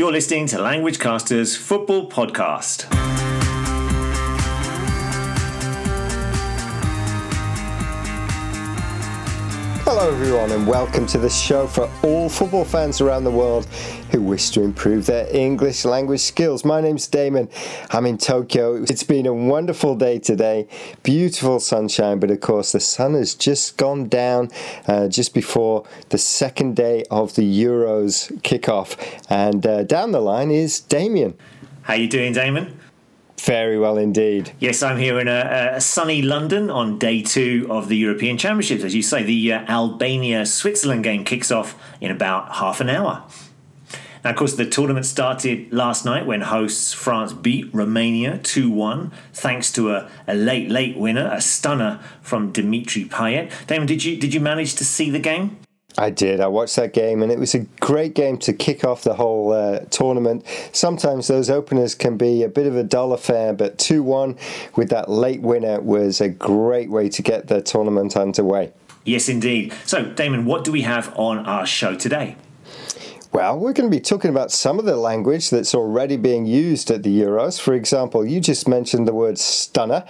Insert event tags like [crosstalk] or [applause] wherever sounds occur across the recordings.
You're listening to Languagecaster's Football Podcast. Hello, everyone, and welcome to the show for all football fans around the world who wish to improve their English language skills. My name's Damon. I'm in Tokyo. It's been a wonderful day today. Beautiful sunshine, but of course, the sun has just gone down uh, just before the second day of the Euros kickoff. And uh, down the line is Damien. How you doing, Damon? Very well indeed. Yes, I'm here in a, a, sunny London on day two of the European Championships. As you say, the uh, Albania Switzerland game kicks off in about half an hour. Now, of course, the tournament started last night when hosts France beat Romania 2 1, thanks to a, a late, late winner, a stunner from Dimitri Payet. Damon, did you, did you manage to see the game? I did. I watched that game, and it was a great game to kick off the whole uh, tournament. Sometimes those openers can be a bit of a dull affair, but 2 1 with that late winner was a great way to get the tournament underway. Yes, indeed. So, Damon, what do we have on our show today? Well, we're going to be talking about some of the language that's already being used at the Euros. For example, you just mentioned the word stunner,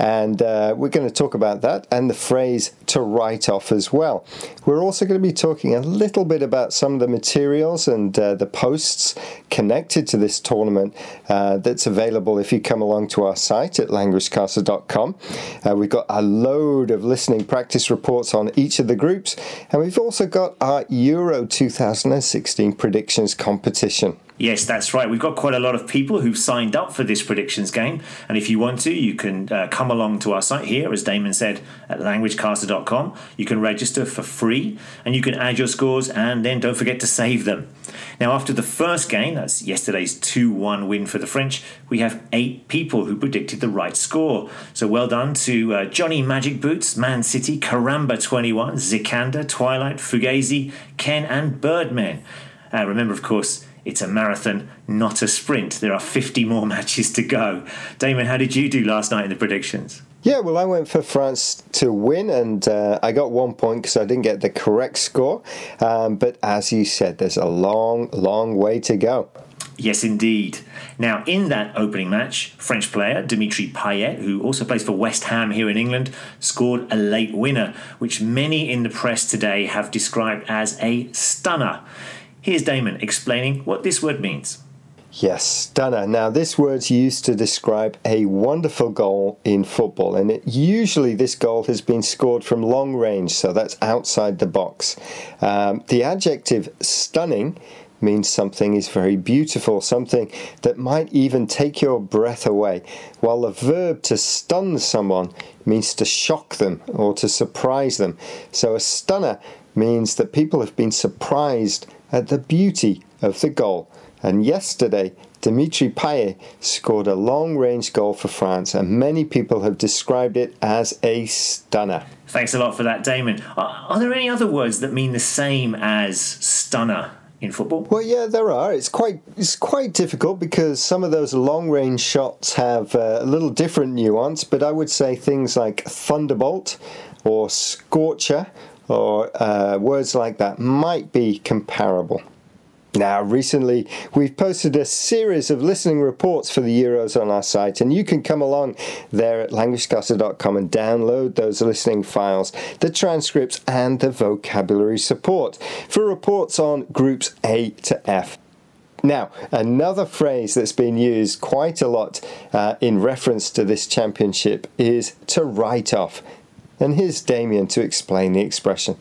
and uh, we're going to talk about that and the phrase to write off as well. We're also going to be talking a little bit about some of the materials and uh, the posts connected to this tournament uh, that's available if you come along to our site at languagecaster.com. Uh, we've got a load of listening practice reports on each of the groups, and we've also got our Euro 2016 predictions competition. Yes, that's right. We've got quite a lot of people who've signed up for this predictions game. And if you want to, you can uh, come along to our site here, as Damon said, at languagecaster.com. You can register for free and you can add your scores and then don't forget to save them. Now, after the first game, that's yesterday's 2 1 win for the French, we have eight people who predicted the right score. So well done to uh, Johnny Magic Boots, Man City, Karamba 21, Zikander, Twilight, Fugazi, Ken, and Birdman. Uh, remember, of course, it's a marathon, not a sprint. There are 50 more [laughs] matches to go. Damon, how did you do last night in the predictions? Yeah, well, I went for France to win, and uh, I got one point because I didn't get the correct score. Um, but as you said, there's a long, long way to go. Yes, indeed. Now, in that opening match, French player Dimitri Payet, who also plays for West Ham here in England, scored a late winner, which many in the press today have described as a stunner. Here's Damon explaining what this word means. Yes, stunner. Now, this word's used to describe a wonderful goal in football, and it, usually this goal has been scored from long range, so that's outside the box. Um, the adjective stunning means something is very beautiful, something that might even take your breath away, while the verb to stun someone means to shock them or to surprise them. So, a stunner means that people have been surprised at the beauty of the goal. And yesterday, Dimitri Payet scored a long range goal for France, and many people have described it as a stunner. Thanks a lot for that, Damon. Are, are there any other words that mean the same as stunner? in football? Well, yeah, there are. It's quite it's quite difficult because some of those long range shots have uh, a little different nuance. But I would say things like thunderbolt or scorcher or uh, words like that might be comparable. Now, recently we've posted a series of listening reports for the Euros on our site, and you can come along there at languagecaster.com and download those listening files, the transcripts, and the vocabulary support for reports on groups A to F. Now, another phrase that's been used quite a lot uh, in reference to this championship is to write off. And here's Damien to explain the expression.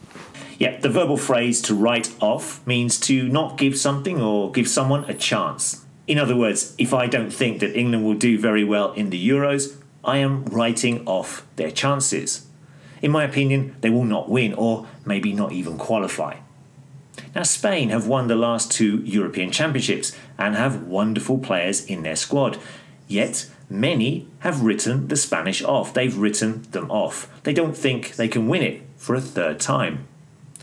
Yeah, the verbal phrase to write off means to not give something or give someone a chance. In other words, if I don't think that England will do very well in the Euros, I am writing off their chances. In my opinion, they will not win or maybe not even qualify. Now, Spain have won the last two European Championships and have wonderful players in their squad. Yet, many have written the Spanish off. They've written them off. They don't think they can win it for a third time.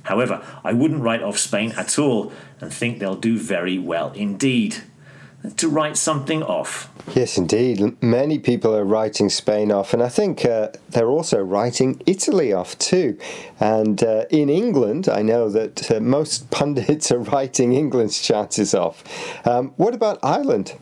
However, I wouldn't write off Spain at all and think they'll do very well indeed. to write something off. Yes, indeed. Many people are writing Spain off, and I think uh, they're also writing Italy off too. And uh, in England, I know that uh, most [laughs] pundits are writing England's chances off. Um, what about Ireland?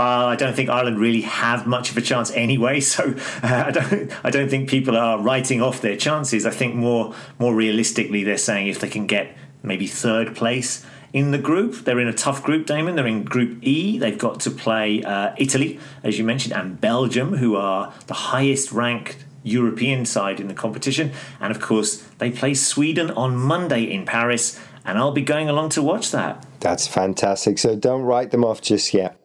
Uh, I don't think Ireland really have much of a chance anyway, [laughs] so uh, I don't. I don't think people are writing off their chances. I think more more realistically, they're saying if they can get maybe third place in the group. They're in a tough group, Damon. They're in Group E. They've got to play uh, Italy, as you mentioned, and Belgium, who are the highest ranked European side in the competition. And of course, they play Sweden on Monday in Paris, and I'll be going along to watch that. That's fantastic. So don't write them off just yet.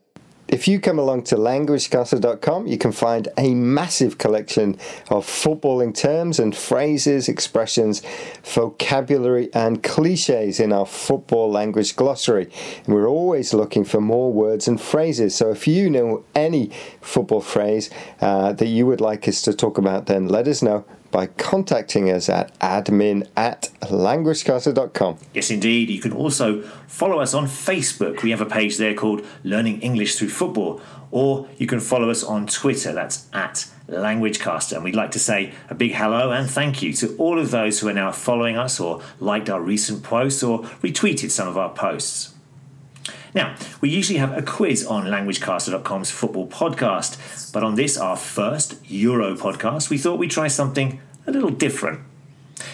If you come along to languagecaster.com, you can find a massive collection of footballing terms and phrases, expressions, vocabulary, and cliches in our football language glossary. And we're always looking for more words and phrases. So if you know any football phrase uh, that you would like us to talk about, then let us know by contacting us at admin at languagecaster.com. Yes, indeed. You can also follow us on Facebook. We have a page there called Learning English Through Football. Or you can follow us on Twitter. That's at LanguageCaster. And we'd like to say a big hello and thank you to all of those who are now following us or liked our recent posts or retweeted some of our posts. Now, we usually have a quiz on languagecaster.com's football podcast, but on this, our first Euro podcast, we thought we'd try something a little different.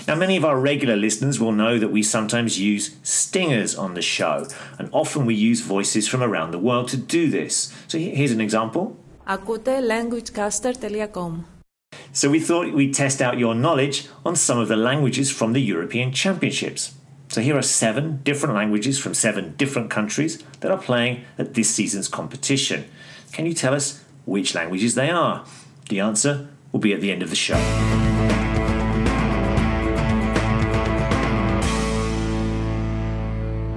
Now, many of our regular listeners will know that we sometimes use stingers on the show, and often we use voices from around the world to do this. So here's an example. Ακούτε languagecaster.com. So we thought we'd test out your knowledge on some of the languages from the European Championships. So here are seven different languages from seven different countries that are playing at this season's competition. Can you tell us which languages they are? The answer will be at the end of the show.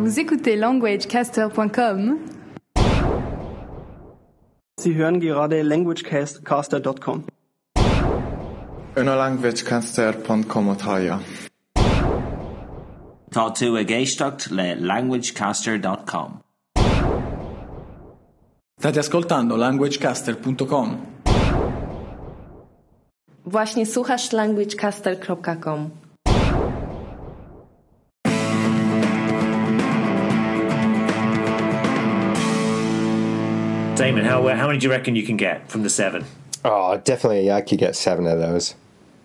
Vous écoutez languagecaster.com. Sie hören gerade languagecaster.com. Öna languagecaster.com otaja. Tá tú a géistecht le languagecaster.com. State ascoltando languagecaster.com. Właśnie słuchasz languagecaster.com. Damon, how, how many do you reckon you can get from the seven? Oh, definitely, I could get seven of those.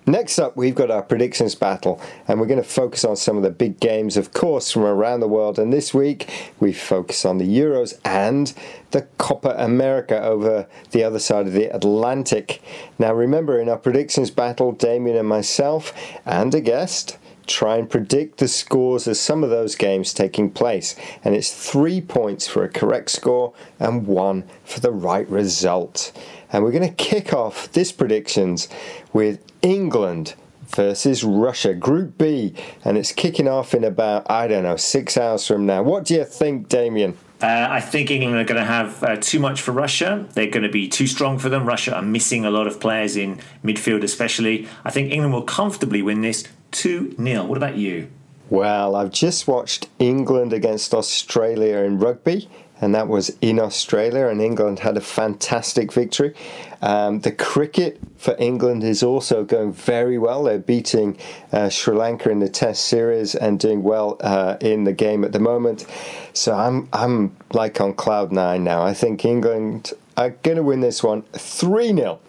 Next up, we've got our predictions battle, and we're going to focus on some of the big games, of course, from around the world. And this week, we focus on the Euros and the Copa America over the other side of the Atlantic. Now, remember, in our predictions battle, Damien and myself, and a guest, try and predict the scores of some of those games taking place. And it's three points for a correct score and one for the right result. And we're going to kick off this predictions with England versus Russia, Group B, and it's kicking off in about, I don't know, six hours from now. What do you think, Damien? Uh, I think England are going to have uh, too much for Russia. They're going to be too strong for them. Russia are missing a lot of players in midfield, especially. I think England will comfortably win this 2 0. What about you? Well, I've just watched England against Australia in rugby, and that was in Australia, and England had a fantastic victory. Um, the cricket for England is also going very well. They're beating uh, Sri Lanka in the Test series and doing well uh, in the game at the moment. So I'm I'm like on cloud nine now. I think England are going to win this one three 0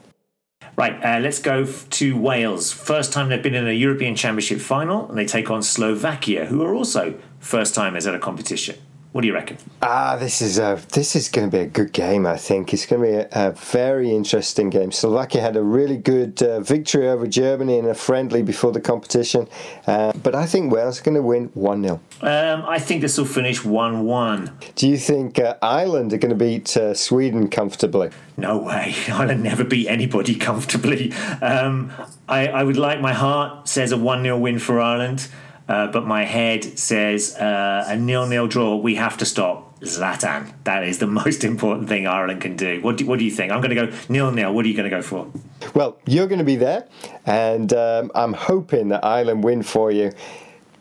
Right, uh, let's go to Wales. First time they've been in a European Championship final, and they take on Slovakia, who are also first timers at a competition. What do you reckon? Ah, this is a this is going to be a good game. I think it's going to be a, a very interesting game. Slovakia had a really good uh, victory over Germany in a friendly before the competition, uh, but I think Wales are going to win one 0 Um, I think this will finish 1 1. Do you think uh, Ireland are going to beat uh, Sweden comfortably? No way. [laughs] Ireland never beat anybody comfortably. Um, I, I would like, my heart says a 1 0 win for Ireland, uh, but my head says uh, a nil nil draw. We have to stop Zlatan. That is the [laughs] most important thing Ireland can do. What do, what do you think? I'm going to go nil nil. What are you going to go for? Well, you're going to be there, and um, I'm hoping that Ireland win for you,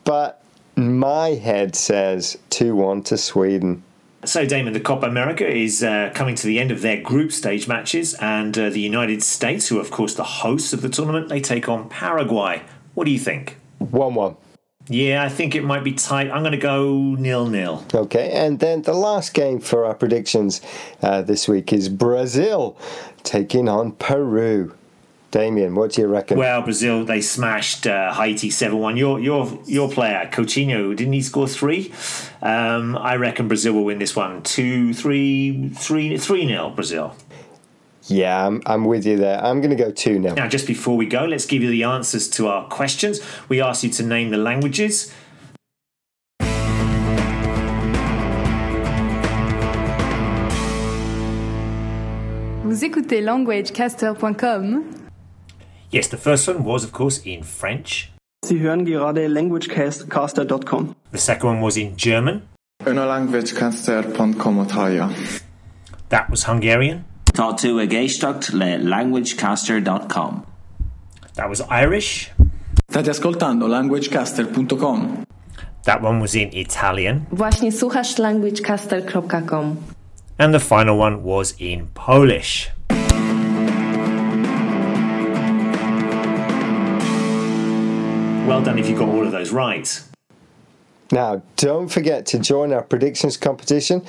but my head says 2 1 to Sweden. So, Damon, the Copa America is uh, coming to the end of their group stage matches, and uh, the United States, who are, of course, the hosts of the tournament, they take on Paraguay. What do you think? 1 1. Yeah, I think it might be tight. I'm going to go nil nil. Okay, and then the last game for our predictions uh, this week is Brazil taking on Peru. Damien, what do you reckon? Well, Brazil they smashed uh, Haiti seven one. Your your your player Coutinho didn't he score three? Um, I reckon Brazil will win this one two three three three nil Brazil. Yeah, I'm, I'm with you there. I'm going to go 2 0. Now, just before we go, let's give you the answers to our questions. We asked you to name the languages. Vous écoutez languagecaster.com. Yes, the first one was, of course, in French. Sie hören gerade languagecaster.com. The second one was in German. Önolanguagecaster.com That was Hungarian. Tá tú a géistecht le languagecaster.com. That was Irish. State ascoltando languagecaster.com. That one was in Italian. Właśnie słuchasz languagecaster.com. And the final one was in Polish. Well done if you got all of those right. Now, don't forget to join our predictions competition.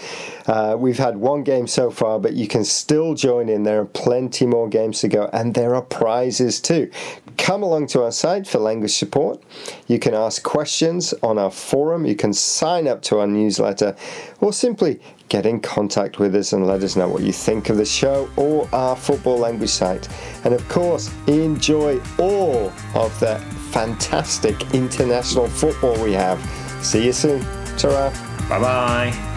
Uh, we've had one game so far, but you can still join in. There are plenty more games to go, and there are prizes too. Come along to our site for language support. You can ask questions on our forum, you can sign up to our newsletter, or simply get in contact with us and let us know what you think of the show or our football language site. And of course, enjoy all of the fantastic international football we have. See you soon. ta Bye bye.